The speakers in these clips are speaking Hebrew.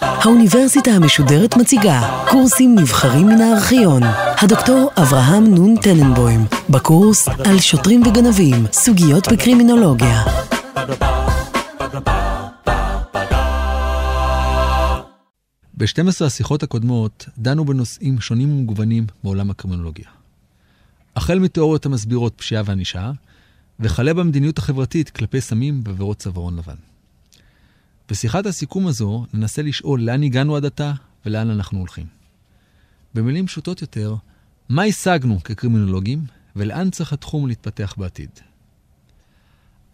האוניברסיטה המשודרת מציגה קורסים נבחרים מן הארכיון. הדוקטור אברהם נון טננבוים, בקורס על שוטרים וגנבים, סוגיות בקרימינולוגיה. ב-12 השיחות הקודמות דנו בנושאים שונים ומגוונים בעולם הקרימינולוגיה. החל מתיאוריות המסבירות פשיעה וענישה, וכלה במדיניות החברתית כלפי סמים ועבירות צווארון לבן. בשיחת הסיכום הזו ננסה לשאול לאן הגענו עד עתה ולאן אנחנו הולכים. במילים פשוטות יותר, מה השגנו כקרימינולוגים ולאן צריך התחום להתפתח בעתיד.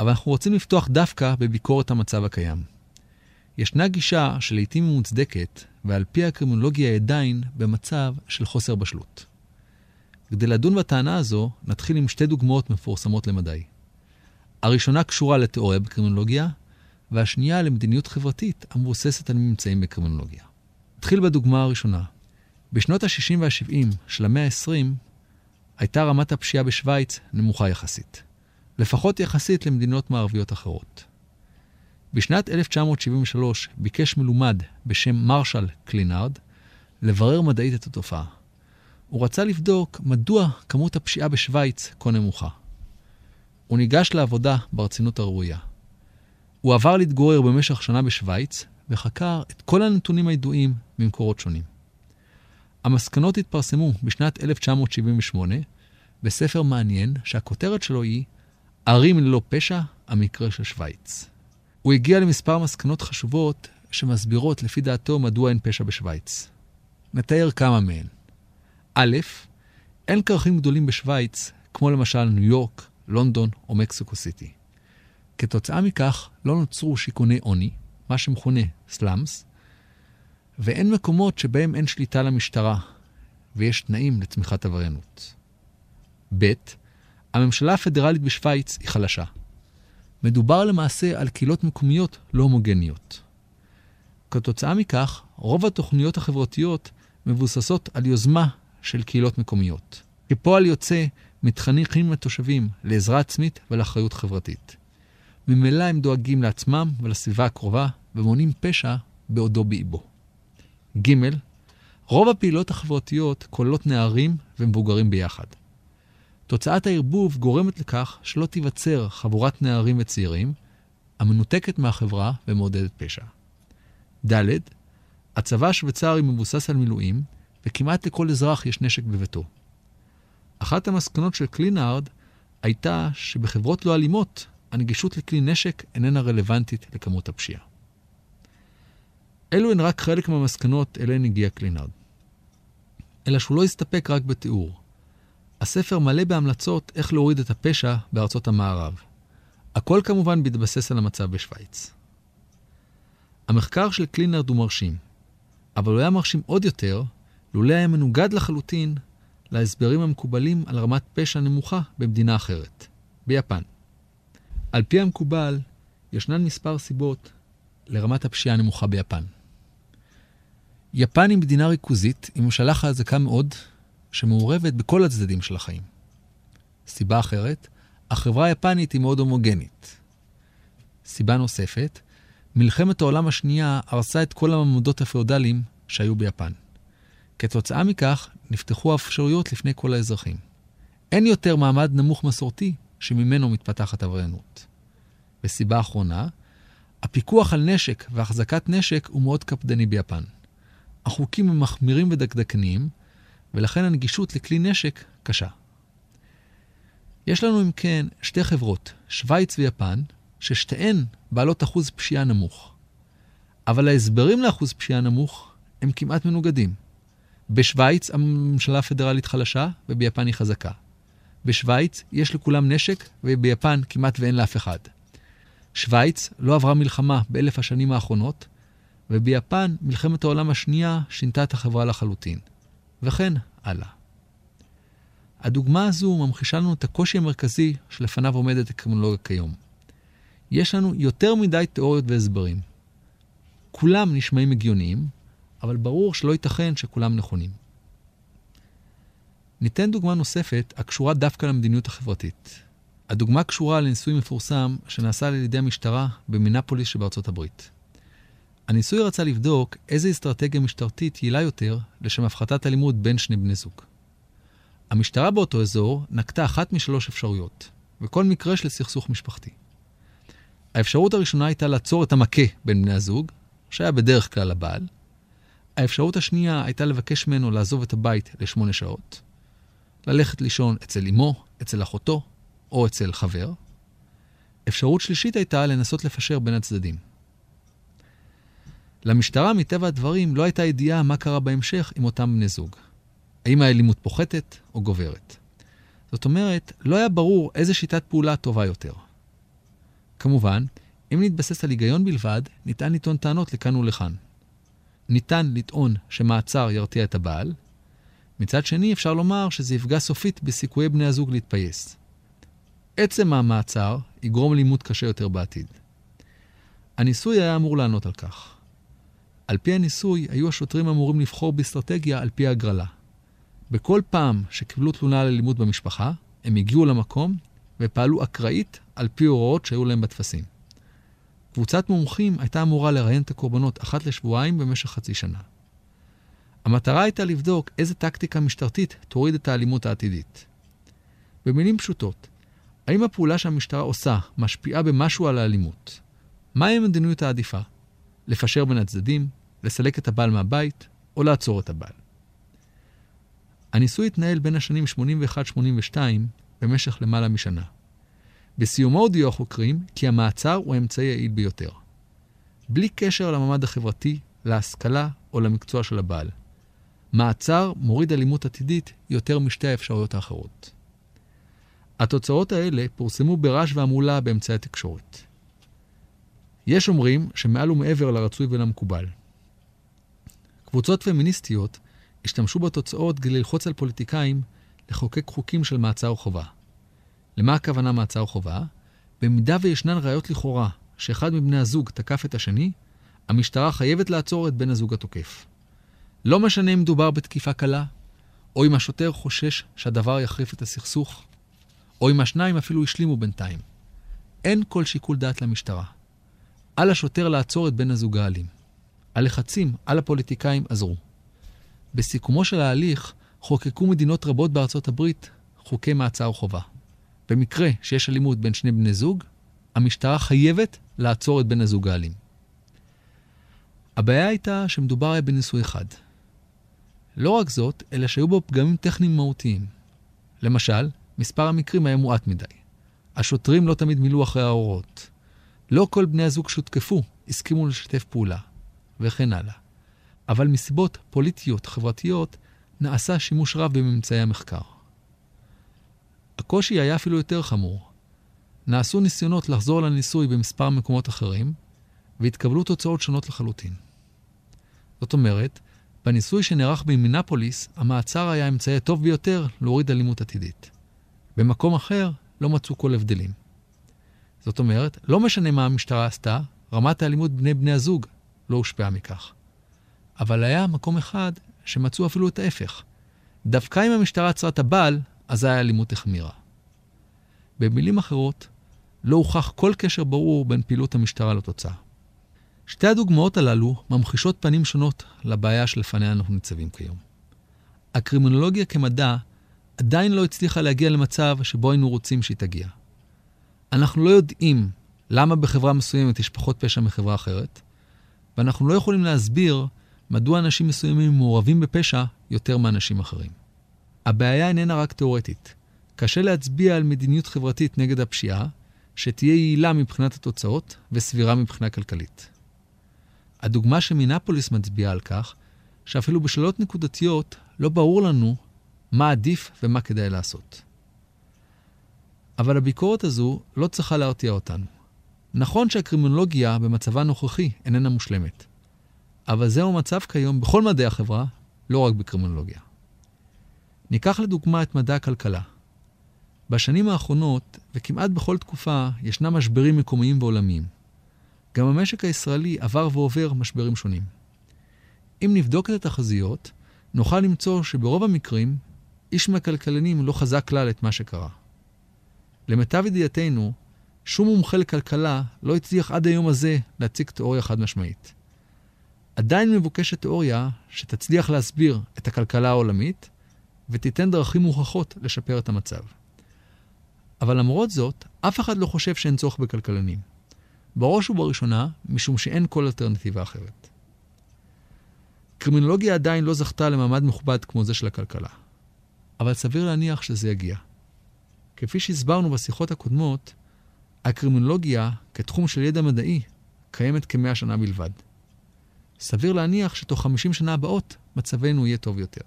אבל אנחנו רוצים לפתוח דווקא בביקורת המצב הקיים. ישנה גישה שלעיתים היא מוצדקת, ועל פי הקרימינולוגיה עדיין במצב של חוסר בשלות. כדי לדון בטענה הזו, נתחיל עם שתי דוגמאות מפורסמות למדי. הראשונה קשורה לתיאוריה בקרימינולוגיה, והשנייה למדיניות חברתית המבוססת על ממצאים בקרימינולוגיה. נתחיל בדוגמה הראשונה. בשנות ה-60 וה-70 של המאה ה-20 הייתה רמת הפשיעה בשוויץ נמוכה יחסית, לפחות יחסית למדינות מערביות אחרות. בשנת 1973 ביקש מלומד בשם מרשל קלינארד לברר מדעית את התופעה. הוא רצה לבדוק מדוע כמות הפשיעה בשוויץ כה נמוכה. הוא ניגש לעבודה ברצינות הראויה. הוא עבר להתגורר במשך שנה בשוויץ וחקר את כל הנתונים הידועים ממקורות שונים. המסקנות התפרסמו בשנת 1978 בספר מעניין שהכותרת שלו היא ערים ללא פשע, המקרה של שוויץ. הוא הגיע למספר מסקנות חשובות שמסבירות לפי דעתו מדוע אין פשע בשוויץ. נתאר כמה מהן. א', אין כרכים גדולים בשוויץ, כמו למשל ניו יורק, לונדון או מקסיקו סיטי. כתוצאה מכך לא נוצרו שיכוני עוני, מה שמכונה סלאמס, ואין מקומות שבהם אין שליטה למשטרה, ויש תנאים לצמיחת עבריינות. ב. הממשלה הפדרלית בשוויץ היא חלשה. מדובר למעשה על קהילות מקומיות לא הומוגניות. כתוצאה מכך, רוב התוכניות החברתיות מבוססות על יוזמה של קהילות מקומיות. כפועל יוצא, מתחנכים התושבים לעזרה עצמית ולאחריות חברתית. ממילא הם דואגים לעצמם ולסביבה הקרובה ומונעים פשע בעודו באיבו. ג. רוב הפעילות החברתיות כוללות נערים ומבוגרים ביחד. תוצאת הערבוב גורמת לכך שלא תיווצר חבורת נערים וצעירים, המנותקת מהחברה ומעודדת פשע. ד. הצבא השוויצרי מבוסס על מילואים, וכמעט לכל אזרח יש נשק בביתו. אחת המסקנות של קלינארד הייתה שבחברות לא אלימות, הנגישות לכלי נשק איננה רלוונטית לכמות הפשיעה. אלו הן רק חלק מהמסקנות אליהן הגיע קלינארד. אלא שהוא לא הסתפק רק בתיאור. הספר מלא בהמלצות איך להוריד את הפשע בארצות המערב. הכל כמובן בהתבסס על המצב בשוויץ. המחקר של קלינרד הוא מרשים, אבל הוא היה מרשים עוד יותר לולא היה מנוגד לחלוטין להסברים המקובלים על רמת פשע נמוכה במדינה אחרת, ביפן. על פי המקובל, ישנן מספר סיבות לרמת הפשיעה הנמוכה ביפן. יפן היא מדינה ריכוזית עם ממשלה חזקה מאוד, שמעורבת בכל הצדדים של החיים. סיבה אחרת, החברה היפנית היא מאוד הומוגנית. סיבה נוספת, מלחמת העולם השנייה הרסה את כל המעמדות הפאודליים שהיו ביפן. כתוצאה מכך, נפתחו האפשרויות לפני כל האזרחים. אין יותר מעמד נמוך מסורתי שממנו מתפתחת עבריינות. וסיבה אחרונה, הפיקוח על נשק והחזקת נשק הוא מאוד קפדני ביפן. החוקים הם מחמירים ודקדקניים, ולכן הנגישות לכלי נשק קשה. יש לנו אם כן שתי חברות, שווייץ ויפן, ששתיהן בעלות אחוז פשיעה נמוך. אבל ההסברים לאחוז פשיעה נמוך הם כמעט מנוגדים. בשווייץ הממשלה הפדרלית חלשה וביפן היא חזקה. בשווייץ יש לכולם נשק וביפן כמעט ואין לאף אחד. שווייץ לא עברה מלחמה באלף השנים האחרונות, וביפן מלחמת העולם השנייה שינתה את החברה לחלוטין. וכן הלאה. הדוגמה הזו ממחישה לנו את הקושי המרכזי שלפניו עומדת הקרימינולוגיה כיום. יש לנו יותר מדי תיאוריות והסברים. כולם נשמעים הגיוניים, אבל ברור שלא ייתכן שכולם נכונים. ניתן דוגמה נוספת הקשורה דווקא למדיניות החברתית. הדוגמה קשורה לניסוי מפורסם שנעשה על ידי המשטרה במינפוליס שבארצות הברית. הניסוי רצה לבדוק איזה אסטרטגיה משטרתית יעילה יותר לשם הפחתת אלימות בין שני בני זוג. המשטרה באותו אזור נקטה אחת משלוש אפשרויות, וכל מקרה של סכסוך משפחתי. האפשרות הראשונה הייתה לעצור את המכה בין בני הזוג, שהיה בדרך כלל הבעל. האפשרות השנייה הייתה לבקש ממנו לעזוב את הבית לשמונה שעות, ללכת לישון אצל אמו, אצל אחותו או אצל חבר. אפשרות שלישית הייתה לנסות לפשר בין הצדדים. למשטרה, מטבע הדברים, לא הייתה ידיעה מה קרה בהמשך עם אותם בני זוג. האם האלימות פוחתת או גוברת. זאת אומרת, לא היה ברור איזה שיטת פעולה טובה יותר. כמובן, אם נתבסס על היגיון בלבד, ניתן לטעון טענות לכאן ולכאן. ניתן לטעון שמעצר ירתיע את הבעל, מצד שני אפשר לומר שזה יפגע סופית בסיכויי בני הזוג להתפייס. עצם המעצר יגרום לימוד קשה יותר בעתיד. הניסוי היה אמור לענות על כך. על פי הניסוי, היו השוטרים אמורים לבחור באסטרטגיה על פי הגרלה. בכל פעם שקיבלו תלונה על אלימות במשפחה, הם הגיעו למקום ופעלו אקראית על פי הוראות שהיו להם בטפסים. קבוצת מומחים הייתה אמורה לראיין את הקורבנות אחת לשבועיים במשך חצי שנה. המטרה הייתה לבדוק איזה טקטיקה משטרתית תוריד את האלימות העתידית. במילים פשוטות, האם הפעולה שהמשטרה עושה משפיעה במשהו על האלימות? מהי המדיניות העדיפה? לפשר בין הצדדים, לסלק את הבעל מהבית או לעצור את הבעל. הניסוי התנהל בין השנים 81-82 במשך למעלה משנה. בסיומו הודיעו החוקרים כי המעצר הוא האמצעי היעיל ביותר. בלי קשר למעמד החברתי, להשכלה או למקצוע של הבעל. מעצר מוריד אלימות עתידית יותר משתי האפשרויות האחרות. התוצאות האלה פורסמו ברעש והמולה באמצעי התקשורת. יש אומרים שמעל ומעבר לרצוי ולמקובל. קבוצות פמיניסטיות השתמשו בתוצאות כדי ללחוץ על פוליטיקאים לחוקק חוקים של מעצר חובה. למה הכוונה מעצר חובה? במידה וישנן ראיות לכאורה שאחד מבני הזוג תקף את השני, המשטרה חייבת לעצור את בן הזוג התוקף. לא משנה אם מדובר בתקיפה קלה, או אם השוטר חושש שהדבר יחריף את הסכסוך, או אם השניים אפילו השלימו בינתיים. אין כל שיקול דעת למשטרה. על השוטר לעצור את בן הזוג האלים. הלחצים על הפוליטיקאים עזרו. בסיכומו של ההליך חוקקו מדינות רבות בארצות הברית חוקי מעצר חובה. במקרה שיש אלימות בין שני בני זוג, המשטרה חייבת לעצור את בן הזוג האלים. הבעיה הייתה שמדובר היה בניסוי אחד. לא רק זאת, אלא שהיו בו פגמים טכניים מהותיים. למשל, מספר המקרים היה מועט מדי. השוטרים לא תמיד מילאו אחרי ההוראות. לא כל בני הזוג שהותקפו הסכימו לשתף פעולה, וכן הלאה. אבל מסיבות פוליטיות חברתיות נעשה שימוש רב בממצאי המחקר. הקושי היה אפילו יותר חמור. נעשו ניסיונות לחזור לניסוי במספר מקומות אחרים, והתקבלו תוצאות שונות לחלוטין. זאת אומרת, בניסוי שנערך במינפוליס, המעצר היה האמצעי הטוב ביותר להוריד אלימות עתידית. במקום אחר לא מצאו כל הבדלים. זאת אומרת, לא משנה מה המשטרה עשתה, רמת האלימות בני בני הזוג לא הושפעה מכך. אבל היה מקום אחד שמצאו אפילו את ההפך. דווקא אם המשטרה עצרה את הבעל, אזי האלימות החמירה. במילים אחרות, לא הוכח כל קשר ברור בין פעילות המשטרה לתוצאה. שתי הדוגמאות הללו ממחישות פנים שונות לבעיה שלפניה אנחנו ניצבים כיום. הקרימינולוגיה כמדע עדיין לא הצליחה להגיע למצב שבו היינו רוצים שהיא תגיע. אנחנו לא יודעים למה בחברה מסוימת יש פחות פשע מחברה אחרת, ואנחנו לא יכולים להסביר מדוע אנשים מסוימים מעורבים בפשע יותר מאנשים אחרים. הבעיה איננה רק תאורטית. קשה להצביע על מדיניות חברתית נגד הפשיעה, שתהיה יעילה מבחינת התוצאות וסבירה מבחינה כלכלית. הדוגמה שמינפוליס מצביעה על כך, שאפילו בשאלות נקודתיות לא ברור לנו מה עדיף ומה כדאי לעשות. אבל הביקורת הזו לא צריכה להרתיע אותנו. נכון שהקרימינולוגיה במצבה הנוכחי איננה מושלמת, אבל זהו מצב כיום בכל מדעי החברה, לא רק בקרימינולוגיה. ניקח לדוגמה את מדע הכלכלה. בשנים האחרונות, וכמעט בכל תקופה, ישנם משברים מקומיים ועולמיים. גם המשק הישראלי עבר ועובר משברים שונים. אם נבדוק את התחזיות, נוכל למצוא שברוב המקרים, איש מהכלכלנים לא חזה כלל את מה שקרה. למיטב ידיעתנו, שום מומחה לכלכלה לא הצליח עד היום הזה להציג תיאוריה חד משמעית. עדיין מבוקשת תיאוריה שתצליח להסביר את הכלכלה העולמית ותיתן דרכים מוכחות לשפר את המצב. אבל למרות זאת, אף אחד לא חושב שאין צורך בכלכלנים. בראש ובראשונה, משום שאין כל אלטרנטיבה אחרת. קרימינולוגיה עדיין לא זכתה למעמד מכובד כמו זה של הכלכלה. אבל סביר להניח שזה יגיע. כפי שהסברנו בשיחות הקודמות, הקרימינולוגיה, כתחום של ידע מדעי, קיימת כמאה שנה בלבד. סביר להניח שתוך 50 שנה הבאות מצבנו יהיה טוב יותר.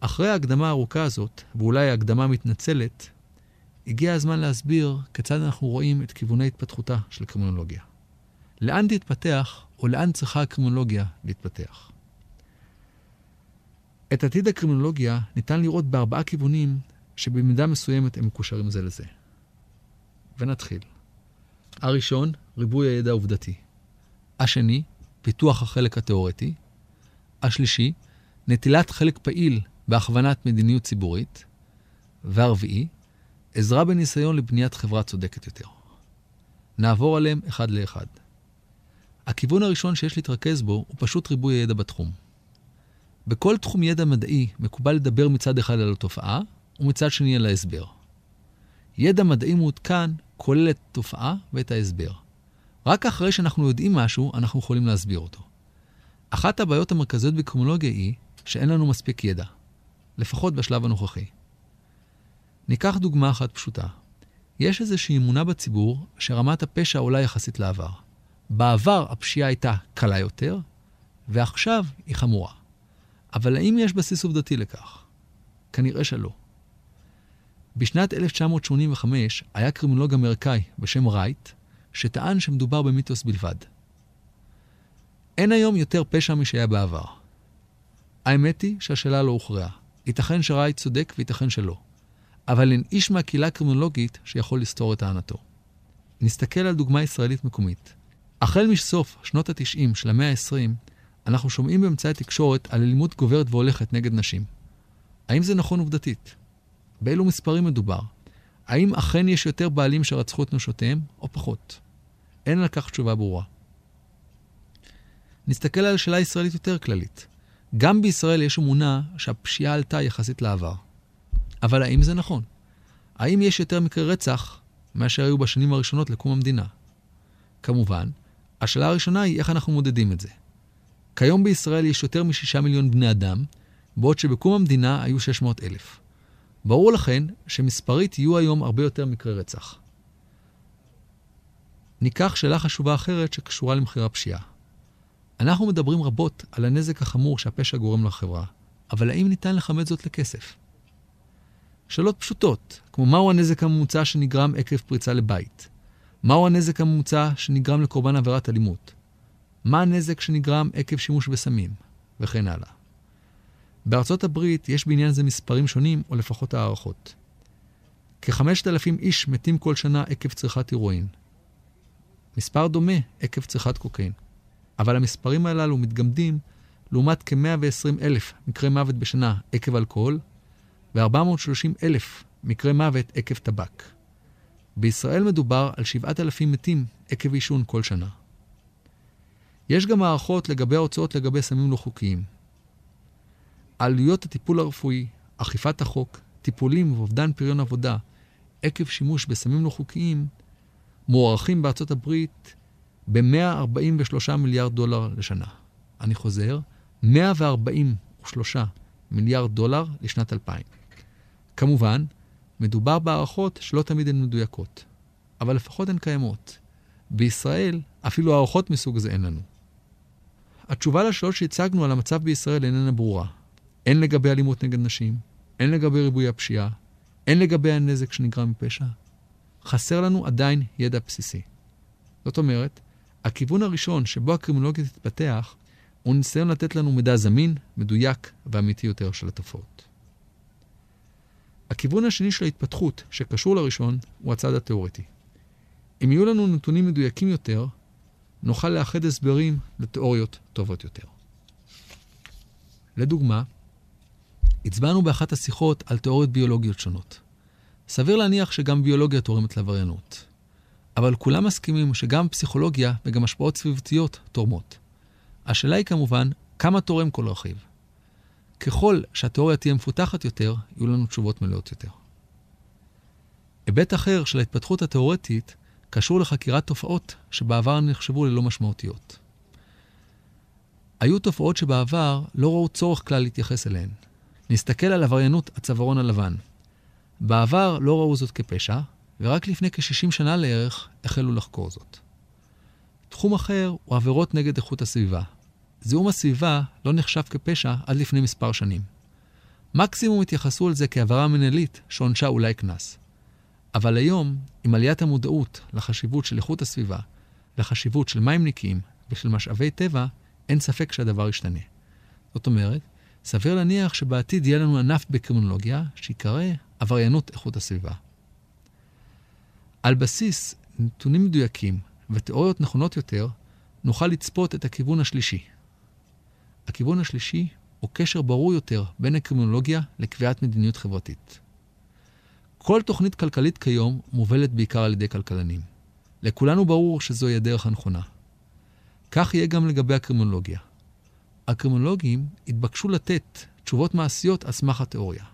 אחרי ההקדמה הארוכה הזאת, ואולי ההקדמה המתנצלת, הגיע הזמן להסביר כיצד אנחנו רואים את כיווני התפתחותה של קרימינולוגיה. לאן תתפתח, או לאן צריכה הקרימינולוגיה להתפתח. את עתיד הקרימינולוגיה ניתן לראות בארבעה כיוונים שבמידה מסוימת הם מקושרים זה לזה. ונתחיל. הראשון, ריבוי הידע העובדתי. השני, פיתוח החלק התאורטי. השלישי, נטילת חלק פעיל בהכוונת מדיניות ציבורית. והרביעי, עזרה בניסיון לבניית חברה צודקת יותר. נעבור עליהם אחד לאחד. הכיוון הראשון שיש להתרכז בו הוא פשוט ריבוי הידע בתחום. בכל תחום ידע מדעי מקובל לדבר מצד אחד על התופעה, ומצד שני על ההסבר. ידע מדעי מעודכן כולל את התופעה ואת ההסבר. רק אחרי שאנחנו יודעים משהו, אנחנו יכולים להסביר אותו. אחת הבעיות המרכזיות בקרימינולוגיה היא שאין לנו מספיק ידע, לפחות בשלב הנוכחי. ניקח דוגמה אחת פשוטה. יש איזושהי אמונה בציבור שרמת הפשע עולה יחסית לעבר. בעבר הפשיעה הייתה קלה יותר, ועכשיו היא חמורה. אבל האם יש בסיס עובדתי לכך? כנראה שלא. בשנת 1985 היה קרימינולוג אמריקאי בשם רייט, שטען שמדובר במיתוס בלבד. אין היום יותר פשע משהיה בעבר. האמת היא שהשאלה לא הוכרעה. ייתכן שרייט צודק וייתכן שלא. אבל אין איש מהקהילה הקרימינולוגית שיכול לסתור את טענתו. נסתכל על דוגמה ישראלית מקומית. החל מסוף שנות ה-90 של המאה ה-20, אנחנו שומעים באמצעי התקשורת על אלימות גוברת והולכת נגד נשים. האם זה נכון עובדתית? באילו מספרים מדובר? האם אכן יש יותר בעלים שרצחו את נשותיהם, או פחות? אין על כך תשובה ברורה. נסתכל על שאלה ישראלית יותר כללית. גם בישראל יש אמונה שהפשיעה עלתה יחסית לעבר. אבל האם זה נכון? האם יש יותר מקרי רצח מאשר היו בשנים הראשונות לקום המדינה? כמובן, השאלה הראשונה היא איך אנחנו מודדים את זה. כיום בישראל יש יותר מ-6 מיליון בני אדם, בעוד שבקום המדינה היו 600 אלף. ברור לכן שמספרית יהיו היום הרבה יותר מקרי רצח. ניקח שאלה חשובה אחרת שקשורה למחירי הפשיעה. אנחנו מדברים רבות על הנזק החמור שהפשע גורם לחברה, אבל האם ניתן לכמת זאת לכסף? שאלות פשוטות, כמו מהו הנזק הממוצע שנגרם עקב פריצה לבית? מהו הנזק הממוצע שנגרם לקורבן עבירת אלימות? מה הנזק שנגרם עקב שימוש בסמים? וכן הלאה. בארצות הברית יש בעניין זה מספרים שונים, או לפחות הערכות. כ-5,000 איש מתים כל שנה עקב צריכת הירואין. מספר דומה עקב צריכת קוקאין. אבל המספרים הללו מתגמדים לעומת כ-120 אלף מקרי מוות בשנה עקב אלכוהול, ו-430 אלף מקרי מוות עקב טבק. בישראל מדובר על 7,000 מתים עקב עישון כל שנה. יש גם הערכות לגבי ההוצאות לגבי סמים לא חוקיים. עלויות הטיפול הרפואי, אכיפת החוק, טיפולים ואובדן פריון עבודה עקב שימוש בסמים לא חוקיים מוערכים בארצות הברית ב-143 מיליארד דולר לשנה. אני חוזר, 143 מיליארד דולר לשנת 2000. כמובן, מדובר בהערכות שלא תמיד הן מדויקות, אבל לפחות הן קיימות. בישראל, אפילו הערכות מסוג זה אין לנו. התשובה לשאלות שהצגנו על המצב בישראל איננה ברורה. אין לגבי אלימות נגד נשים, אין לגבי ריבוי הפשיעה, אין לגבי הנזק שנגרם מפשע. חסר לנו עדיין ידע בסיסי. זאת אומרת, הכיוון הראשון שבו הקרימינולוגיה תתפתח הוא ניסיון לתת לנו מידע זמין, מדויק ואמיתי יותר של התופעות. הכיוון השני של ההתפתחות, שקשור לראשון, הוא הצד התיאורטי. אם יהיו לנו נתונים מדויקים יותר, נוכל לאחד הסברים לתיאוריות טובות יותר. לדוגמה, הצבענו באחת השיחות על תיאוריות ביולוגיות שונות. סביר להניח שגם ביולוגיה תורמת לעבריינות. אבל כולם מסכימים שגם פסיכולוגיה וגם השפעות סביבתיות תורמות. השאלה היא כמובן, כמה תורם כל רכיב? ככל שהתיאוריה תהיה מפותחת יותר, יהיו לנו תשובות מלאות יותר. היבט אחר של ההתפתחות התיאורטית קשור לחקירת תופעות שבעבר נחשבו ללא משמעותיות. היו תופעות שבעבר לא ראו צורך כלל להתייחס אליהן. נסתכל על עבריינות הצווארון הלבן. בעבר לא ראו זאת כפשע, ורק לפני כ-60 שנה לערך החלו לחקור זאת. תחום אחר הוא עבירות נגד איכות הסביבה. זיהום הסביבה לא נחשב כפשע עד לפני מספר שנים. מקסימום התייחסו על זה כעברה מנהלית שעונשה אולי קנס. אבל היום, עם עליית המודעות לחשיבות של איכות הסביבה, לחשיבות של מים נקיים ושל משאבי טבע, אין ספק שהדבר ישתנה. זאת אומרת, סביר להניח שבעתיד יהיה לנו ענף בקרימינולוגיה שיקרא עבריינות איכות הסביבה. על בסיס נתונים מדויקים ותיאוריות נכונות יותר, נוכל לצפות את הכיוון השלישי. הכיוון השלישי הוא קשר ברור יותר בין הקרימינולוגיה לקביעת מדיניות חברתית. כל תוכנית כלכלית כיום מובלת בעיקר על ידי כלכלנים. לכולנו ברור שזוהי הדרך הנכונה. כך יהיה גם לגבי הקרימינולוגיה. הקרימינולוגים התבקשו לתת תשובות מעשיות על סמך התיאוריה.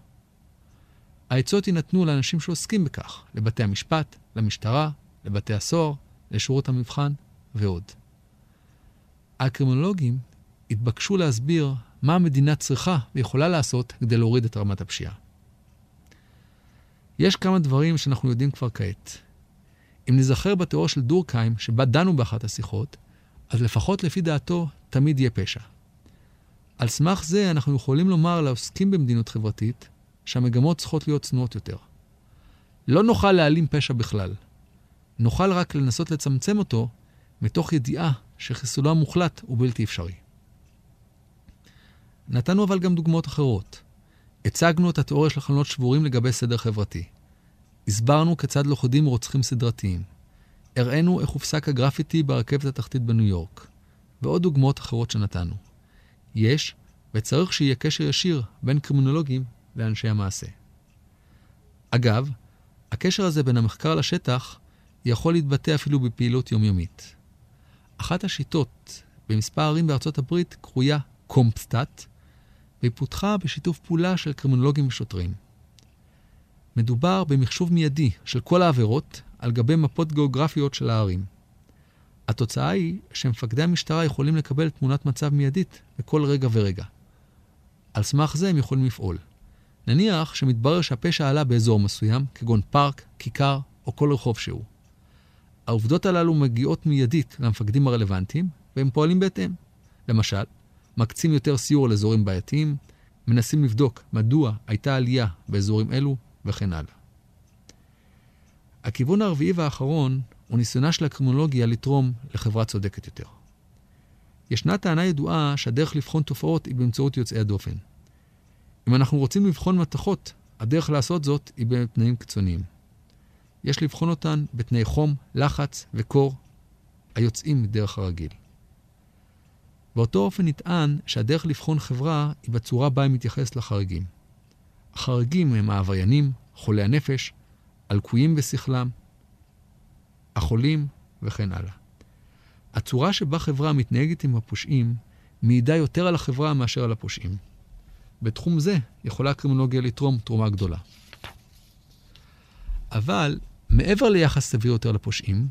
העצות יינתנו לאנשים שעוסקים בכך, לבתי המשפט, למשטרה, לבתי הסוהר, לשירות המבחן ועוד. הקרימינולוגים התבקשו להסביר מה המדינה צריכה ויכולה לעשות כדי להוריד את רמת הפשיעה. יש כמה דברים שאנחנו יודעים כבר כעת. אם נזכר בתיאוריה של דורקהיים, שבה דנו באחת השיחות, אז לפחות לפי דעתו, תמיד יהיה פשע. על סמך זה אנחנו יכולים לומר לעוסקים במדיניות חברתית שהמגמות צריכות להיות צנועות יותר. לא נוכל להעלים פשע בכלל. נוכל רק לנסות לצמצם אותו מתוך ידיעה שחיסולו המוחלט הוא בלתי אפשרי. נתנו אבל גם דוגמאות אחרות. הצגנו את התיאוריה של חלונות שבורים לגבי סדר חברתי. הסברנו כיצד לוכדים רוצחים סדרתיים. הראינו איך הופסק הגרפיטי ברכבת התחתית בניו יורק. ועוד דוגמאות אחרות שנתנו. יש, וצריך שיהיה קשר ישיר בין קרימינולוגים לאנשי המעשה. אגב, הקשר הזה בין המחקר לשטח יכול להתבטא אפילו בפעילות יומיומית. אחת השיטות במספר ערים בארצות הברית קרויה קומפסטאט, והיא פותחה בשיתוף פעולה של קרימינולוגים ושוטרים. מדובר במחשוב מיידי של כל העבירות על גבי מפות גיאוגרפיות של הערים. התוצאה היא שמפקדי המשטרה יכולים לקבל תמונת מצב מיידית בכל רגע ורגע. על סמך זה הם יכולים לפעול. נניח שמתברר שהפשע עלה באזור מסוים, כגון פארק, כיכר או כל רחוב שהוא. העובדות הללו מגיעות מיידית למפקדים הרלוונטיים, והם פועלים בהתאם. למשל, מקצים יותר סיור על אזורים בעייתיים, מנסים לבדוק מדוע הייתה עלייה באזורים אלו, וכן הלאה. הכיוון הרביעי והאחרון הוא ניסיונה של הקרימינולוגיה לתרום לחברה צודקת יותר. ישנה טענה ידועה שהדרך לבחון תופעות היא באמצעות יוצאי הדופן. אם אנחנו רוצים לבחון מתכות, הדרך לעשות זאת היא בתנאים קיצוניים. יש לבחון אותן בתנאי חום, לחץ וקור היוצאים מדרך הרגיל. באותו אופן נטען שהדרך לבחון חברה היא בצורה בה היא מתייחס לחריגים. החריגים הם העבריינים, חולי הנפש, הלקויים בשכלם, החולים וכן הלאה. הצורה שבה חברה מתנהגת עם הפושעים מעידה יותר על החברה מאשר על הפושעים. בתחום זה יכולה הקרימינולוגיה לתרום תרומה גדולה. אבל מעבר ליחס סביר יותר לפושעים,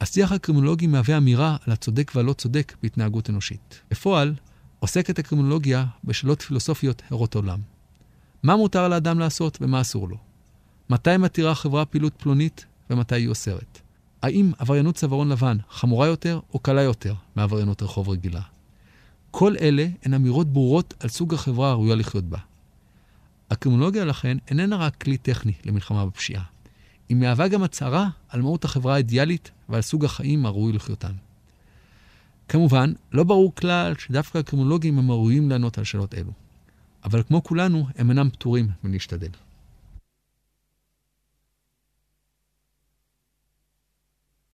השיח הקרימינולוגי מהווה אמירה על הצודק והלא צודק בהתנהגות אנושית. בפועל, עוסקת הקרימינולוגיה בשאלות פילוסופיות הרות עולם. מה מותר לאדם לעשות ומה אסור לו? מתי מתירה חברה פעילות פלונית ומתי היא אוסרת? האם עבריינות צווארון לבן חמורה יותר או קלה יותר מעבריינות רחוב רגילה? כל אלה הן אמירות ברורות על סוג החברה הראויה לחיות בה. הקרימינולוגיה לכן איננה רק כלי טכני למלחמה בפשיעה. היא מהווה גם הצהרה על מהות החברה האידיאלית ועל סוג החיים הראוי לחיותן. כמובן, לא ברור כלל שדווקא הקרימינולוגים הם הראויים לענות על שאלות אלו. אבל כמו כולנו, הם אינם פטורים מלהשתדל.